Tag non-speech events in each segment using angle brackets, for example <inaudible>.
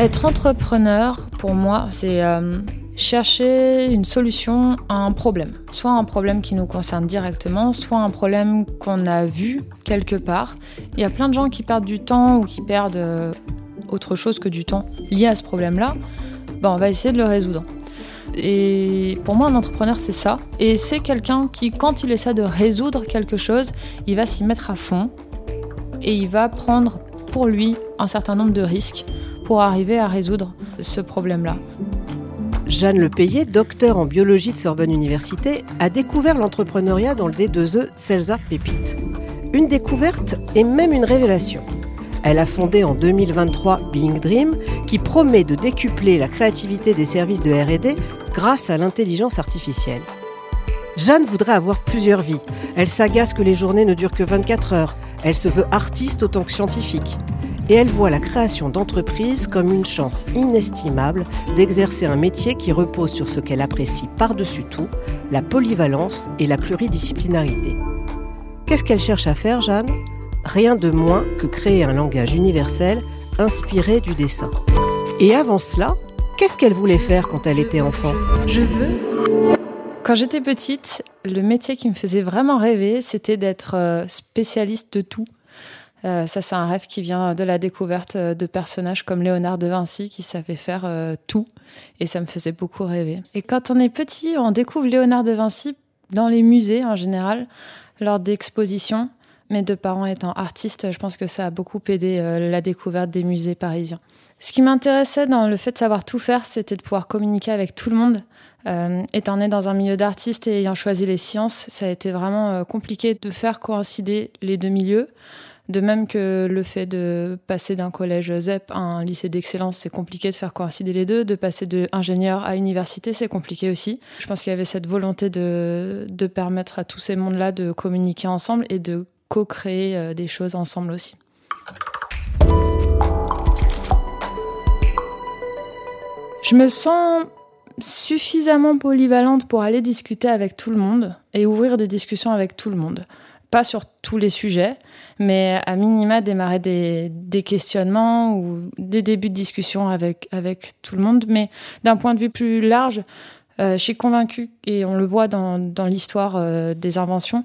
Être entrepreneur, pour moi, c'est euh, chercher une solution à un problème. Soit un problème qui nous concerne directement, soit un problème qu'on a vu quelque part. Il y a plein de gens qui perdent du temps ou qui perdent euh, autre chose que du temps lié à ce problème-là. Ben, on va essayer de le résoudre. Et pour moi, un entrepreneur, c'est ça. Et c'est quelqu'un qui, quand il essaie de résoudre quelque chose, il va s'y mettre à fond et il va prendre pour lui un certain nombre de risques pour arriver à résoudre ce problème-là. Jeanne Lepayet, docteur en biologie de Sorbonne Université, a découvert l'entrepreneuriat dans le D2E Celsa Pépite. Une découverte et même une révélation. Elle a fondé en 2023 Being Dream, qui promet de décupler la créativité des services de RD grâce à l'intelligence artificielle. Jeanne voudrait avoir plusieurs vies. Elle s'agace que les journées ne durent que 24 heures. Elle se veut artiste autant que scientifique et elle voit la création d'entreprises comme une chance inestimable d'exercer un métier qui repose sur ce qu'elle apprécie par-dessus tout, la polyvalence et la pluridisciplinarité. Qu'est-ce qu'elle cherche à faire, Jeanne? Rien de moins que créer un langage universel inspiré du dessin. Et avant cela, qu'est-ce qu'elle voulait faire quand elle était enfant? Je veux. Quand j'étais petite, le métier qui me faisait vraiment rêver, c'était d'être euh, spécialiste de tout. Euh, ça, c'est un rêve qui vient de la découverte euh, de personnages comme Léonard de Vinci qui savait faire euh, tout. Et ça me faisait beaucoup rêver. Et quand on est petit, on découvre Léonard de Vinci dans les musées en général, lors d'expositions. Mes deux parents étant artistes, je pense que ça a beaucoup aidé la découverte des musées parisiens. Ce qui m'intéressait dans le fait de savoir tout faire, c'était de pouvoir communiquer avec tout le monde. étant né dans un milieu d'artistes et ayant choisi les sciences, ça a été vraiment compliqué de faire coïncider les deux milieux. De même que le fait de passer d'un collège ZEP à un lycée d'excellence, c'est compliqué de faire coïncider les deux. De passer de ingénieur à université, c'est compliqué aussi. Je pense qu'il y avait cette volonté de, permettre à tous ces mondes-là de communiquer ensemble et de co-créer euh, des choses ensemble aussi. Je me sens suffisamment polyvalente pour aller discuter avec tout le monde et ouvrir des discussions avec tout le monde pas sur tous les sujets, mais à minima démarrer des, questionnements ou des débuts de discussion avec, tout le monde. Mais d'un point de vue plus large, euh, je suis convaincue, et on le voit dans, l'histoire euh, des inventions,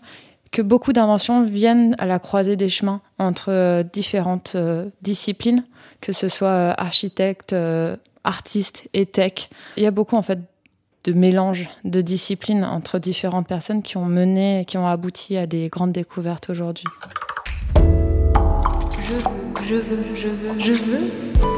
que beaucoup d'inventions viennent à la croisée des chemins entre euh, différentes disciplines, que ce soit architecte, artiste et tech. Il y a beaucoup en fait de mélange de disciplines entre différentes personnes qui ont mené, qui ont abouti à des grandes découvertes aujourd'hui. Je veux, je veux, je veux, je veux.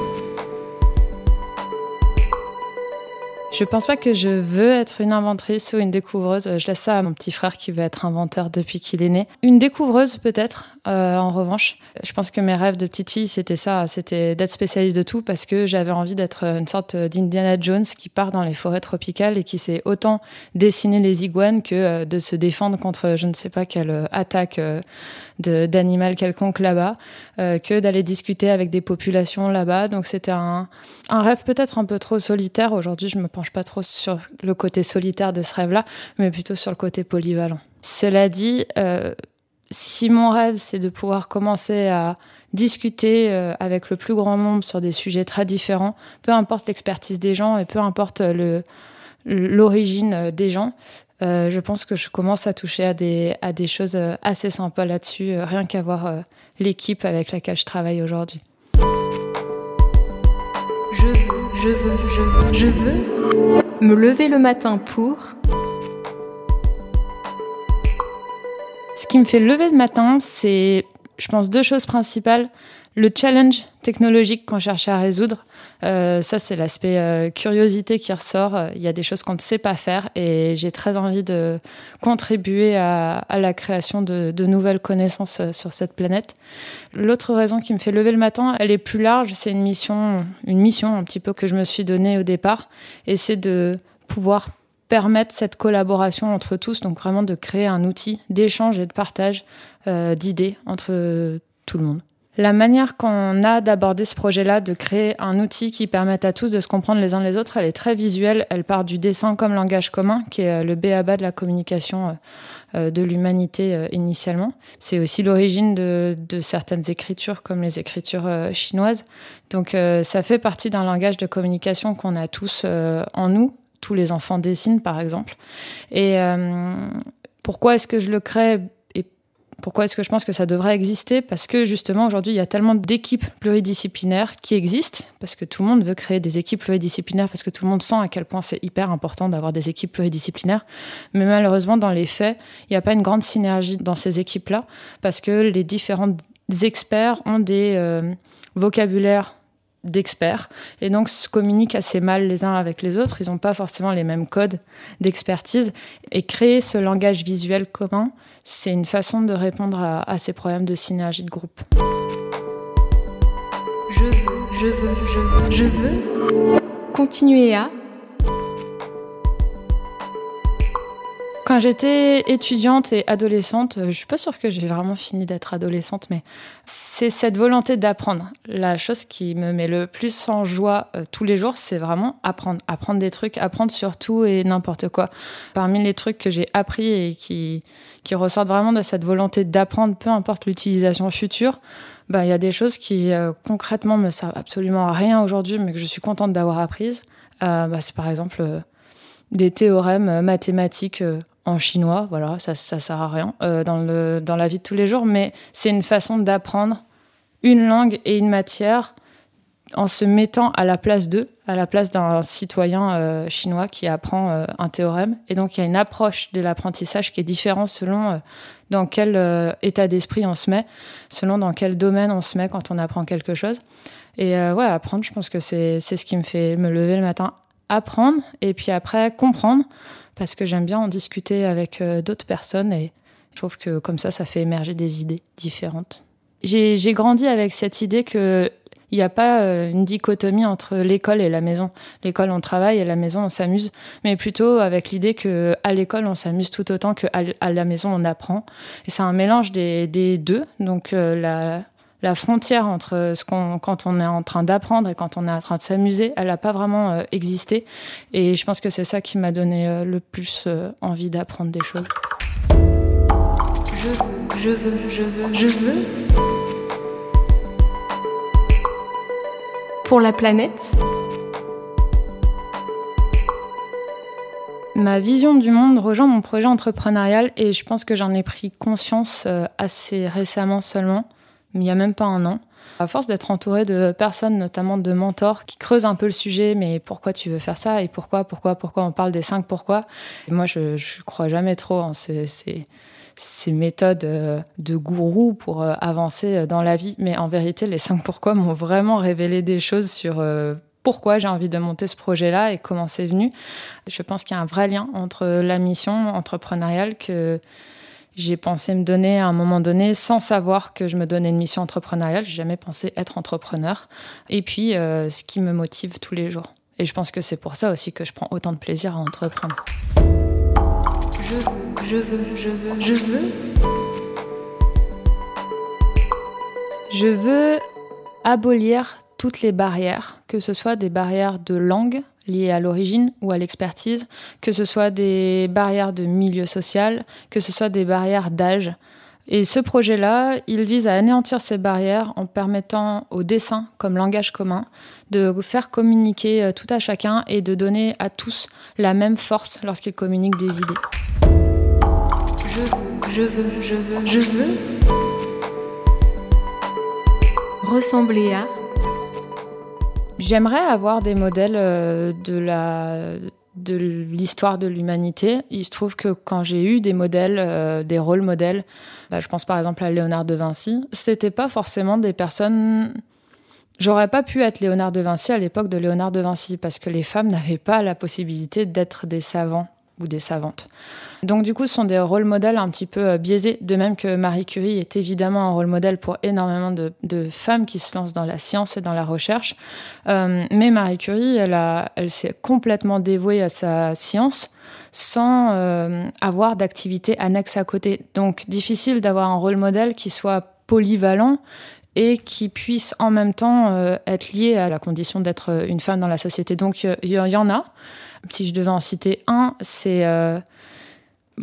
Je pense pas que je veux être une inventrice ou une découvreuse. Je laisse ça à mon petit frère qui veut être inventeur depuis qu'il est né. Une découvreuse peut-être, euh, en revanche. Je pense que mes rêves de petite fille, c'était ça, c'était d'être spécialiste de tout parce que j'avais envie d'être une sorte d'Indiana Jones qui part dans les forêts tropicales et qui sait autant dessiner les iguanes que euh, de se défendre contre je ne sais pas quelle euh, attaque d'animal quelconque là-bas, que d'aller discuter avec des populations là-bas. Donc c'était un, un rêve peut-être un peu trop solitaire. Aujourd'hui, je me penche pas trop sur le côté solitaire de ce rêve-là, mais plutôt sur le côté polyvalent. Cela dit, si mon rêve, c'est de pouvoir commencer à discuter euh, avec le plus grand nombre sur des sujets très différents, peu importe l'expertise des gens et peu importe l'origine euh, des gens, euh, je pense que je commence à toucher à des, à des choses assez sympas là-dessus, rien qu'à voir l'équipe avec laquelle je travaille aujourd'hui. Je veux, je veux, je veux, je veux me lever le matin pour Ce qui me fait lever le matin, c'est, je pense, deux choses principales. Le challenge technologique qu'on cherche à résoudre, euh, ça c'est l'aspect euh, curiosité qui ressort. Il y a des choses qu'on ne sait pas faire et j'ai très envie de contribuer à, la création de, nouvelles connaissances euh, sur cette planète. L'autre raison qui me fait lever le matin, elle est plus large. C'est une mission, une mission un petit peu que je me suis donnée au départ, et c'est de pouvoir permettre cette collaboration entre tous, donc vraiment de créer un outil d'échange et de partage d'idées entre tout le monde. La manière qu'on a d'aborder ce projet-là, de créer un outil qui permette à tous de se comprendre les uns les autres, elle est très visuelle. Elle part du dessin comme langage commun, qui est euh, le béaba de la communication euh, euh, de l'humanité initialement. C'est aussi l'origine de, certaines écritures, comme les écritures chinoises. Donc ça fait partie d'un langage de communication qu'on a tous en nous. Tous les enfants dessinent, par exemple. Et pourquoi est-ce que je le crée? Pourquoi est-ce que je pense que ça devrait exister? Parce que justement, aujourd'hui, il y a tellement d'équipes pluridisciplinaires qui existent, parce que tout le monde veut créer des équipes pluridisciplinaires, parce que tout le monde sent à quel point c'est hyper important d'avoir des équipes pluridisciplinaires. Mais malheureusement, dans les faits, il n'y a pas une grande synergie dans ces équipes-là, parce que les différents experts ont des euh, vocabulaires d'experts et donc se communiquent assez mal les uns avec les autres. Ils n'ont pas forcément les mêmes codes d'expertise. Et créer ce langage visuel commun, c'est une façon de répondre à, ces problèmes de synergie de groupe. Je veux, je veux, je veux, je veux continuer à Quand j'étais étudiante et adolescente, je suis pas sûre que j'ai vraiment fini d'être adolescente, mais c'est cette volonté d'apprendre. La chose qui me met le plus en joie euh, tous les jours, c'est vraiment apprendre, apprendre des trucs, apprendre sur tout et n'importe quoi. Parmi les trucs que j'ai appris et qui qui ressortent vraiment de cette volonté d'apprendre, peu importe l'utilisation future, bah il y a des choses qui euh, concrètement me servent absolument à rien aujourd'hui, mais que je suis contente d'avoir apprises. Euh, bah, c'est par exemple des théorèmes mathématiques en chinois, voilà, ça, ça sert à rien euh, dans, le, dans la vie de tous les jours, mais c'est une façon d'apprendre une langue et une matière en se mettant à la place d'eux, à la place d'un citoyen euh, chinois qui apprend euh, un théorème. Et donc il y a une approche de l'apprentissage qui est différente selon dans quel état d'esprit on se met, selon dans quel domaine on se met quand on apprend quelque chose. Et ouais, apprendre, je pense que c'est ce qui me fait me lever le matin. Apprendre et puis après comprendre parce que j'aime bien en discuter avec euh, d'autres personnes et je trouve que comme ça, ça fait émerger des idées différentes. J'ai grandi avec cette idée que il n'y a pas euh, une dichotomie entre l'école et la maison. L'école, on travaille et la maison, on s'amuse. Mais plutôt avec l'idée que à l'école, on s'amuse tout autant qu'à la maison, on apprend. Et c'est un mélange des, des deux. Donc euh, la, la frontière entre ce qu'on, quand on est en train d'apprendre et quand on est en train de s'amuser, elle n'a pas vraiment euh, existé. Et je pense que c'est ça qui m'a donné euh, le plus euh, envie d'apprendre des choses. Je veux, je veux, je veux, je veux. Pour la planète. Ma vision du monde rejoint mon projet entrepreneurial et je pense que j'en ai pris conscience assez récemment seulement il n'y a même pas un an. À force d'être entouré de personnes, notamment de mentors, qui creusent un peu le sujet, mais pourquoi tu veux faire ça et pourquoi, pourquoi, pourquoi on parle des cinq pourquoi. moi, je, ne crois jamais trop en ces, ces, méthodes euh, de gourou pour euh, avancer euh, dans la vie. Mais en vérité, les cinq pourquoi m'ont vraiment révélé des choses sur pourquoi j'ai envie de monter ce projet-là et comment c'est venu. Je pense qu'il y a un vrai lien entre la mission entrepreneuriale que j'ai pensé me donner à un moment donné sans savoir que je me donnais une mission entrepreneuriale. J'ai jamais pensé être entrepreneur. Et puis, euh, ce qui me motive tous les jours. Et je pense que c'est pour ça aussi que je prends autant de plaisir à entreprendre. Je veux, je veux, je veux, je veux. Je veux abolir toutes les barrières, que ce soit des barrières de langue, liées à l'origine ou à l'expertise, que ce soit des barrières de milieu social, que ce soit des barrières d'âge. Et ce projet-là, il vise à anéantir ces barrières en permettant au dessin comme langage commun de faire communiquer euh, tout à chacun et de donner à tous la même force lorsqu'ils communiquent des idées. Je veux, je veux, je veux, je veux ressembler à J'aimerais avoir des modèles euh, de la de l'histoire de l'humanité. Il se trouve que quand j'ai eu des modèles, euh, des rôles modèles, bah, je pense par exemple à Léonard de Vinci, c'était pas forcément des personnes. J'aurais pas pu être Léonard de Vinci à l'époque de Léonard de Vinci parce que les femmes n'avaient pas la possibilité d'être des savants ou des savantes. Donc du coup, ce sont des rôles modèles un petit peu euh, biaisés, de même que Marie Curie est évidemment un rôle modèle pour énormément de, femmes qui se lancent dans la science et dans la recherche. Euh, mais Marie Curie, elle, elle s'est complètement dévouée à sa science sans euh, avoir d'activité annexe à côté. Donc difficile d'avoir un rôle modèle qui soit polyvalent et qui puissent en même temps être liées à la condition d'être une femme dans la société. Donc il y, en a. Si je devais en citer un, c'est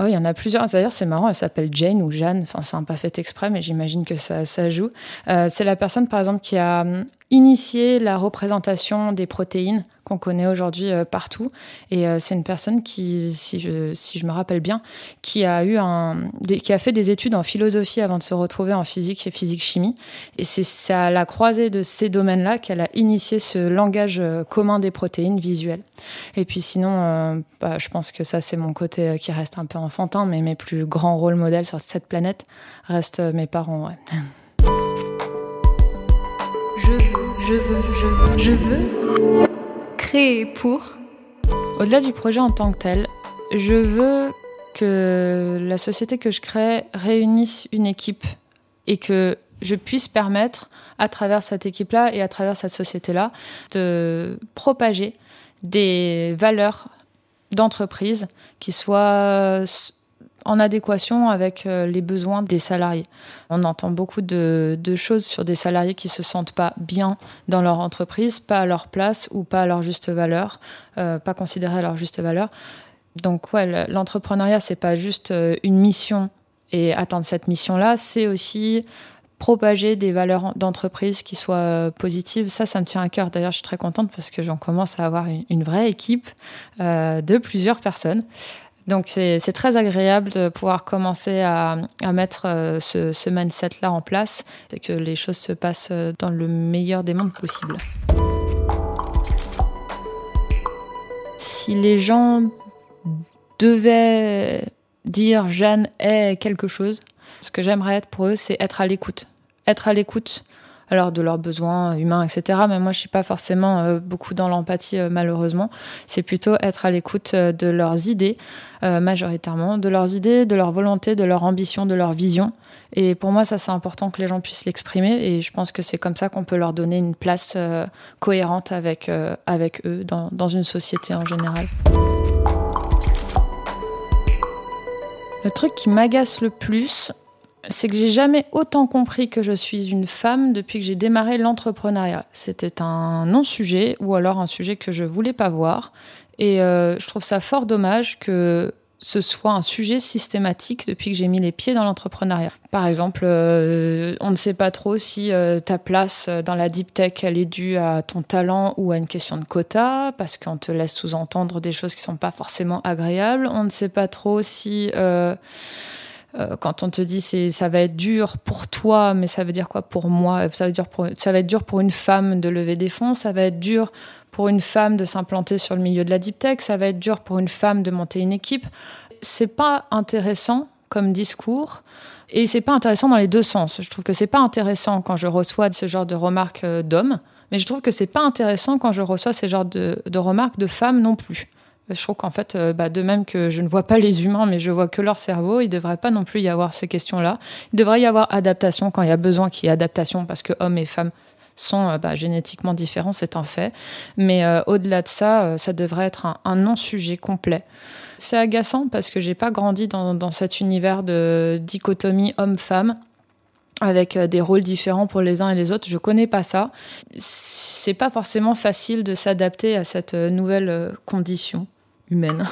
il y en a plusieurs. D'ailleurs, c'est marrant, elle s'appelle Jane ou Jeanne. Enfin, c'est un pas fait exprès, mais j'imagine que ça, ça joue. Euh, c'est la personne, par exemple, qui a hum, initié la représentation des protéines qu'on connaît aujourd'hui euh, partout. Et euh, c'est une personne qui, si je, je me rappelle bien, qui a, eu un, qui a fait des études en philosophie avant de se retrouver en physique et physique-chimie. Et c'est à la croisée de ces domaines-là qu'elle a initié ce langage euh, commun des protéines visuelles. Et puis sinon, bah, je pense que ça, c'est mon côté qui reste un peu enfantin, mais mes plus grands rôles modèles sur cette planète restent mes parents. Je veux, je veux, je veux, je veux pour. Au-delà du projet en tant que tel, je veux que la société que je crée réunisse une équipe et que je puisse permettre, à travers cette équipe-là et à travers cette société-là, de propager des valeurs d'entreprise qui soient en adéquation avec euh, les besoins des salariés. On entend beaucoup de, choses sur des salariés qui se sentent pas bien dans leur entreprise, pas à leur place ou pas à leur juste valeur, euh, pas considérés à leur juste valeur. Donc ouais, l'entrepreneuriat c'est pas juste euh, une mission et atteindre cette mission-là, c'est aussi propager des valeurs d'entreprise qui soient positives. Ça, ça me tient à cœur. D'ailleurs, je suis très contente parce que j'en commence à avoir une, vraie équipe de plusieurs personnes. Donc c'est très agréable de pouvoir commencer à, mettre euh, ce, ce mindset-là en place et que les choses se passent euh, dans le meilleur des mondes possible. Si les gens devaient dire Jeanne est quelque chose, ce que j'aimerais être pour eux, c'est être à l'écoute. Être à l'écoute alors de leurs besoins humains, etc. Mais moi, je suis pas forcément euh, beaucoup dans l'empathie, euh, malheureusement. C'est plutôt être à l'écoute euh, de leurs idées, majoritairement, de leurs idées, de leur volonté, de leur ambition, de leur vision. Et pour moi, ça, c'est important que les gens puissent l'exprimer. Et je pense que c'est comme ça qu'on peut leur donner une place cohérente avec, avec eux dans, dans une société en général. Le truc qui m'agace le plus, c'est que j'ai jamais autant compris que je suis une femme depuis que j'ai démarré l'entrepreneuriat. C'était un non-sujet ou alors un sujet que je voulais pas voir. Et euh, je trouve ça fort dommage que ce soit un sujet systématique depuis que j'ai mis les pieds dans l'entrepreneuriat. Par exemple, euh, on ne sait pas trop si euh, ta place dans la deep tech, elle est due à ton talent ou à une question de quota, parce qu'on te laisse sous-entendre des choses qui sont pas forcément agréables. On ne sait pas trop si quand on te dit c'est ça va être dur pour toi, mais ça veut dire quoi pour moi? Ça veut dire pour, ça va être dur pour une femme de lever des fonds, ça va être dur pour une femme de s'implanter sur le milieu de la deep tech, ça va être dur pour une femme de monter une équipe. C'est pas intéressant comme discours. Et c'est pas intéressant dans les deux sens. Je trouve que c'est pas intéressant quand je reçois ce genre de remarques euh, d'hommes, mais je trouve que c'est pas intéressant quand je reçois ce genre de, de remarques de femmes non plus. Je trouve qu'en fait, euh, bah, de même que je ne vois pas les humains, mais je vois que leur cerveau, il ne devrait pas non plus y avoir ces questions-là. Il devrait y avoir adaptation quand il y a besoin qu'il y ait adaptation, parce que hommes et femmes sont euh, bah, génétiquement différents, c'est un fait. Mais euh, au-delà de ça, ça devrait être un, non-sujet complet. C'est agaçant parce que j'ai pas grandi dans, dans cet univers de dichotomie homme-femme avec des rôles différents pour les uns et les autres. Je connais pas ça. C'est pas forcément facile de s'adapter à cette nouvelle condition humaine.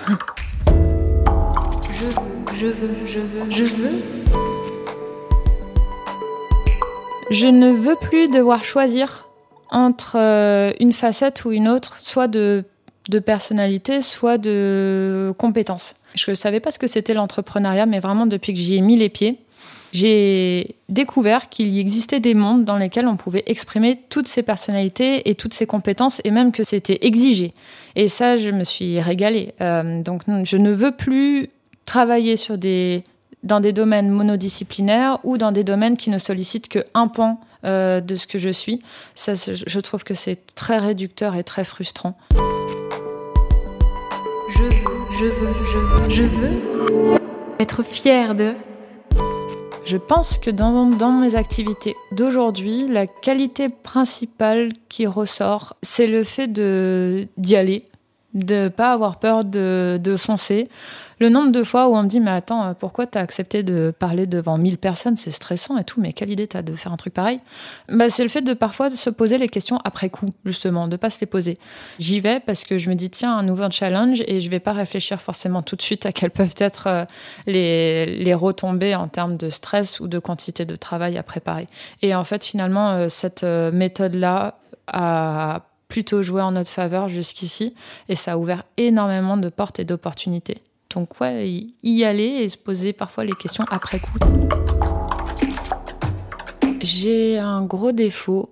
je veux, je veux, je veux, je veux. Je ne veux plus devoir choisir entre euh, une facette ou une autre, soit de, de personnalité, soit de compétences. Je ne savais pas ce que c'était l'entrepreneuriat, mais vraiment depuis que j'y ai mis les pieds, j'ai découvert qu'il y existait des mondes dans lesquels on pouvait exprimer toutes ses personnalités et toutes ses compétences, et même que c'était exigé. Et ça, je me suis régalée. Euh, donc, je ne veux plus travailler dans des domaines monodisciplinaires ou dans des domaines qui ne sollicitent qu'un pan euh, de ce que je suis. Je trouve que c'est très réducteur et très frustrant. Je veux, je veux, je veux, je veux être fière de je pense que dans, mes activités d'aujourd'hui, la qualité principale qui ressort, c'est le fait d'y aller, de pas avoir peur de, foncer, Le nombre de fois où on me dit, mais attends, euh, pourquoi t'as accepté de parler devant 1000 personnes? C'est stressant et tout, mais quelle idée t'as de faire un truc pareil? Bah, C'est le fait de parfois se poser les questions après coup, justement, de pas se les poser. J'y vais parce que je me dis, tiens, un nouveau challenge et je vais pas réfléchir forcément tout de suite à quelles peuvent être euh, les, les retombées en termes de stress ou de quantité de travail à préparer. Et en fait, finalement, euh, cette méthode-là a plutôt joué en notre faveur jusqu'ici et ça a ouvert énormément de portes et d'opportunités. Donc ouais, y aller et se poser parfois les questions après coup. J'ai un gros défaut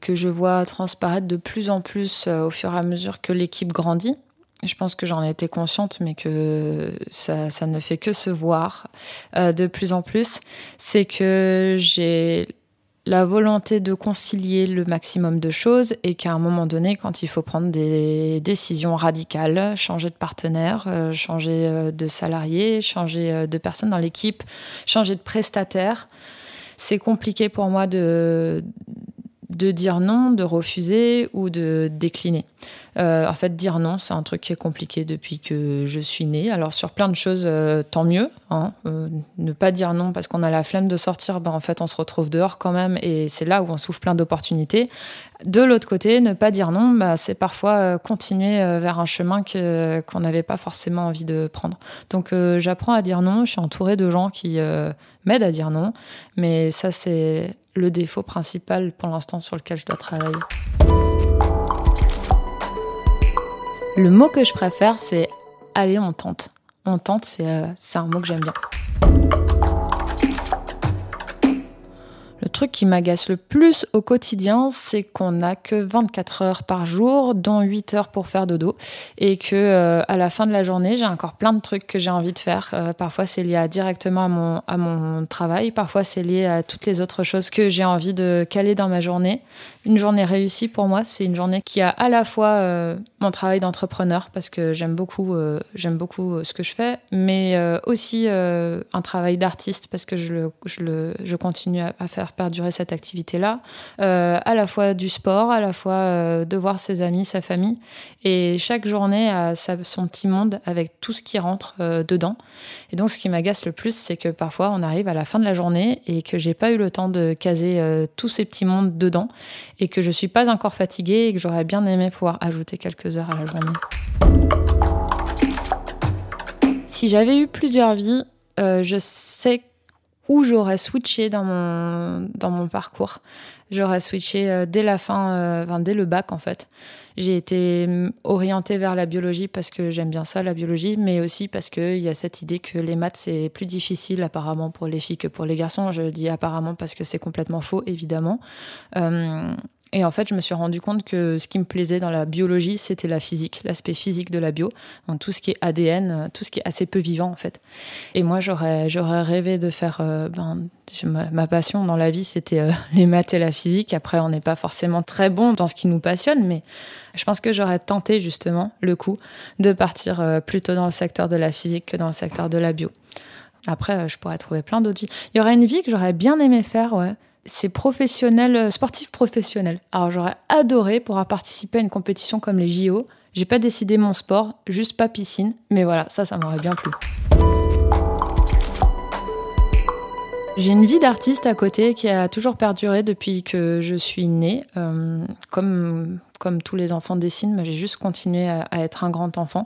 que je vois transparaître de plus en plus euh, au fur et à mesure que l'équipe grandit. Je pense que j'en ai été consciente, mais que ça, ne fait que se voir euh, de plus en plus. C'est que j'ai la volonté de concilier le maximum de choses et qu'à un moment donné, quand il faut prendre des décisions radicales, changer de partenaire, euh, changer euh, de salarié, changer euh, de personne dans l'équipe, changer de prestataire, c'est compliqué pour moi de, de dire non, de refuser ou de décliner. Euh, en fait, dire non, c'est un truc qui est compliqué depuis que je suis née. Alors sur plein de choses, euh, tant mieux. Hein. Euh, ne pas dire non parce qu'on a la flemme de sortir, ben, en fait, on se retrouve dehors quand même et c'est là où on souffre plein d'opportunités. De l'autre côté, ne pas dire non, ben, c'est parfois continuer vers un chemin qu'on n'avait pas forcément envie de prendre. Donc j'apprends à dire non. Je suis entourée de gens qui m'aident à dire non, mais ça c'est le défaut principal pour l'instant sur lequel je dois travailler. Le mot que je préfère, c'est allez, on tente. On tente, c'est euh, un mot que j'aime bien. Truc qui m'agace le plus au quotidien, c'est qu'on n'a que 24 heures par jour, dont 8 heures pour faire dodo, et que euh, à la fin de la journée, j'ai encore plein de trucs que j'ai envie de faire. Euh, parfois, c'est lié directement à mon, à mon travail, parfois c'est lié à toutes les autres choses que j'ai envie de caler dans ma journée. Une journée réussie pour moi, c'est une journée qui a à la fois euh, mon travail d'entrepreneur parce que j'aime beaucoup, j'aime beaucoup ce que je fais, mais aussi un travail d'artiste parce que je, le, je, le, je continue à, à faire perdurer cette activité-là, euh, à la fois du sport, à la fois euh, de voir ses amis, sa famille. Et chaque journée a son petit monde avec tout ce qui rentre euh, dedans. Et donc, ce qui m'agace le plus, c'est que parfois, on arrive à la fin de la journée et que j'ai pas eu le temps de caser tous ces petits mondes dedans et que je suis pas encore fatiguée et que j'aurais bien aimé pouvoir ajouter quelques heures à la journée. Si j'avais eu plusieurs vies, je sais où j'aurais switché dans mon, dans mon parcours. J'aurais switché euh, dès la fin, euh, enfin, dès le bac en fait. J'ai été mm, orientée vers la biologie parce que j'aime bien ça, la biologie, mais aussi parce qu'il y a cette idée que les maths, c'est plus difficile apparemment pour les filles que pour les garçons. Je dis apparemment parce que c'est complètement faux, évidemment. Euh, et en fait, je me suis rendu compte que ce qui me plaisait dans la biologie, c'était la physique, l'aspect physique de la bio, donc tout ce qui est ADN, euh, tout ce qui est assez peu vivant en fait. Et moi, j'aurais rêvé de faire euh, ben, ma, passion dans la vie, c'était euh, <laughs> les maths et la physique. Après, on n'est pas forcément très bon dans ce qui nous passionne, mais je pense que j'aurais tenté justement le coup de partir plutôt dans le secteur de la physique que dans le secteur de la bio. Après, je pourrais trouver plein d'autres vies. Il y aurait une vie que j'aurais bien aimé faire, ouais c'est professionnel, euh, sportif professionnel. Alors j'aurais adoré pouvoir participer à une compétition comme les JO. J'ai pas décidé mon sport, juste pas piscine, mais voilà, ça, ça m'aurait bien plu. J'ai une vie d'artiste à côté qui a toujours perduré depuis que je suis née. Euh, comme, comme tous les enfants dessinent, j'ai juste continué à, être un grand enfant.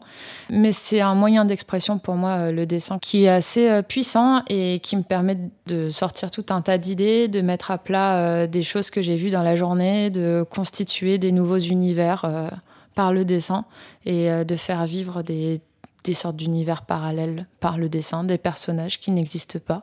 Mais c'est un moyen d'expression pour moi, euh, le dessin, qui est assez euh, puissant et qui me permet de sortir tout un tas d'idées, de mettre à plat des choses que j'ai vues dans la journée, de constituer des nouveaux univers par le dessin et de faire vivre des des sortes d'univers parallèles par le dessin, des personnages qui n'existent pas.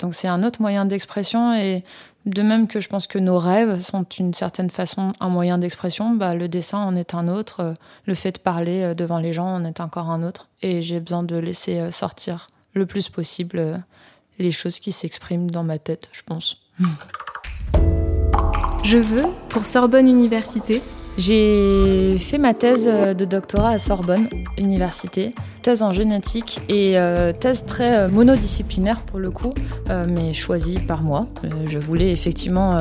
Donc c'est un autre moyen d'expression et de même que je pense que nos rêves sont d'une certaine façon un moyen d'expression, bah, le dessin en est un autre, le fait de parler euh, devant les gens en est encore un autre et j'ai besoin de laisser euh, sortir le plus possible euh, les choses qui s'expriment dans ma tête, je pense. Je veux, pour Sorbonne Université, J'ai fait ma thèse de doctorat à Sorbonne Université, thèse en génétique et euh, thèse très euh, monodisciplinaire pour le coup, euh, mais choisie par moi. je voulais effectivement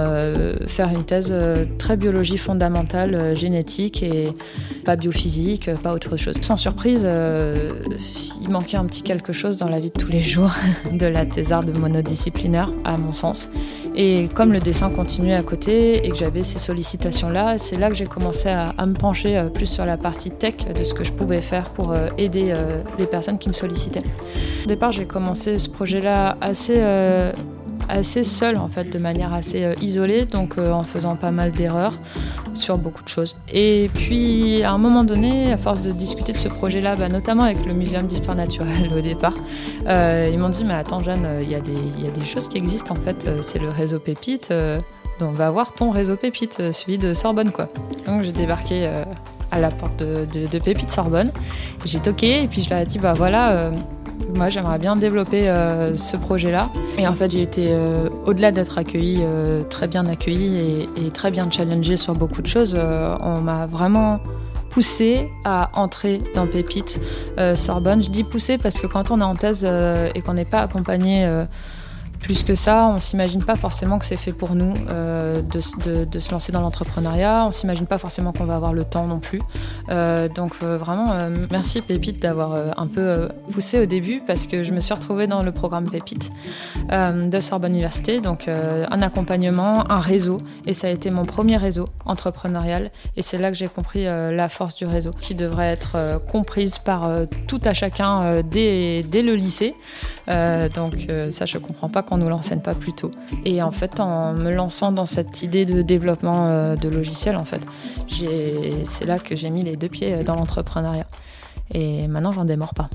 faire une thèse très biologie fondamentale, génétique et pas biophysique, pas autre chose. Sans surprise, il manquait un petit quelque chose dans la vie de tous les jours <laughs> de la thésarde monodisciplinaire, à mon sens. Et comme le dessin continuait à côté et que j'avais ces sollicitations-là, c'est là que j'ai commencé à, me pencher euh, plus sur la partie tech de ce que je pouvais faire pour euh, aider euh, les personnes qui me sollicitaient. Au départ, j'ai commencé ce projet-là assez assez seul en fait, de manière assez euh, isolée, donc euh, en faisant pas mal d'erreurs sur beaucoup de choses. Et puis à un moment donné, à force de discuter de ce projet-là, bah, notamment avec le Muséum d'histoire naturelle <laughs> au départ, euh, ils m'ont dit mais attends Jeanne, il y, a des choses qui existent en fait, c'est le réseau Pépite. donc va voir ton réseau Pépite, celui de Sorbonne quoi. Donc j'ai débarqué à la porte de, de Pépite Sorbonne. J'ai toqué et puis je leur ai dit bah voilà, moi, j'aimerais bien développer euh, ce projet-là. Et en fait, j'ai été, euh, au-delà d'être accueillie, euh, très bien accueillie et, très bien challengée sur beaucoup de choses, on m'a vraiment poussé à entrer dans Pépite Sorbonne. Je dis poussé parce que quand on est en thèse et qu'on n'est pas accompagné plus que ça, on s'imagine pas forcément que c'est fait pour nous euh, de, se lancer dans l'entrepreneuriat. On s'imagine pas forcément qu'on va avoir le temps non plus. Euh, donc euh, vraiment, merci Pépite d'avoir un peu poussé au début parce que je me suis retrouvée dans le programme Pépite de Sorbonne Université. Donc un accompagnement, un réseau. Et ça a été mon premier réseau entrepreneurial. Et c'est là que j'ai compris la force du réseau qui devrait être comprise par tout à chacun dès, dès, le lycée. donc ça, je comprends pas qu'on nous l'enseigne pas plus tôt. Et en fait, en me lançant dans cette idée de développement euh, de logiciels, en fait, c'est là que j'ai mis les deux pieds dans l'entrepreneuriat. Et maintenant, j'en démords pas.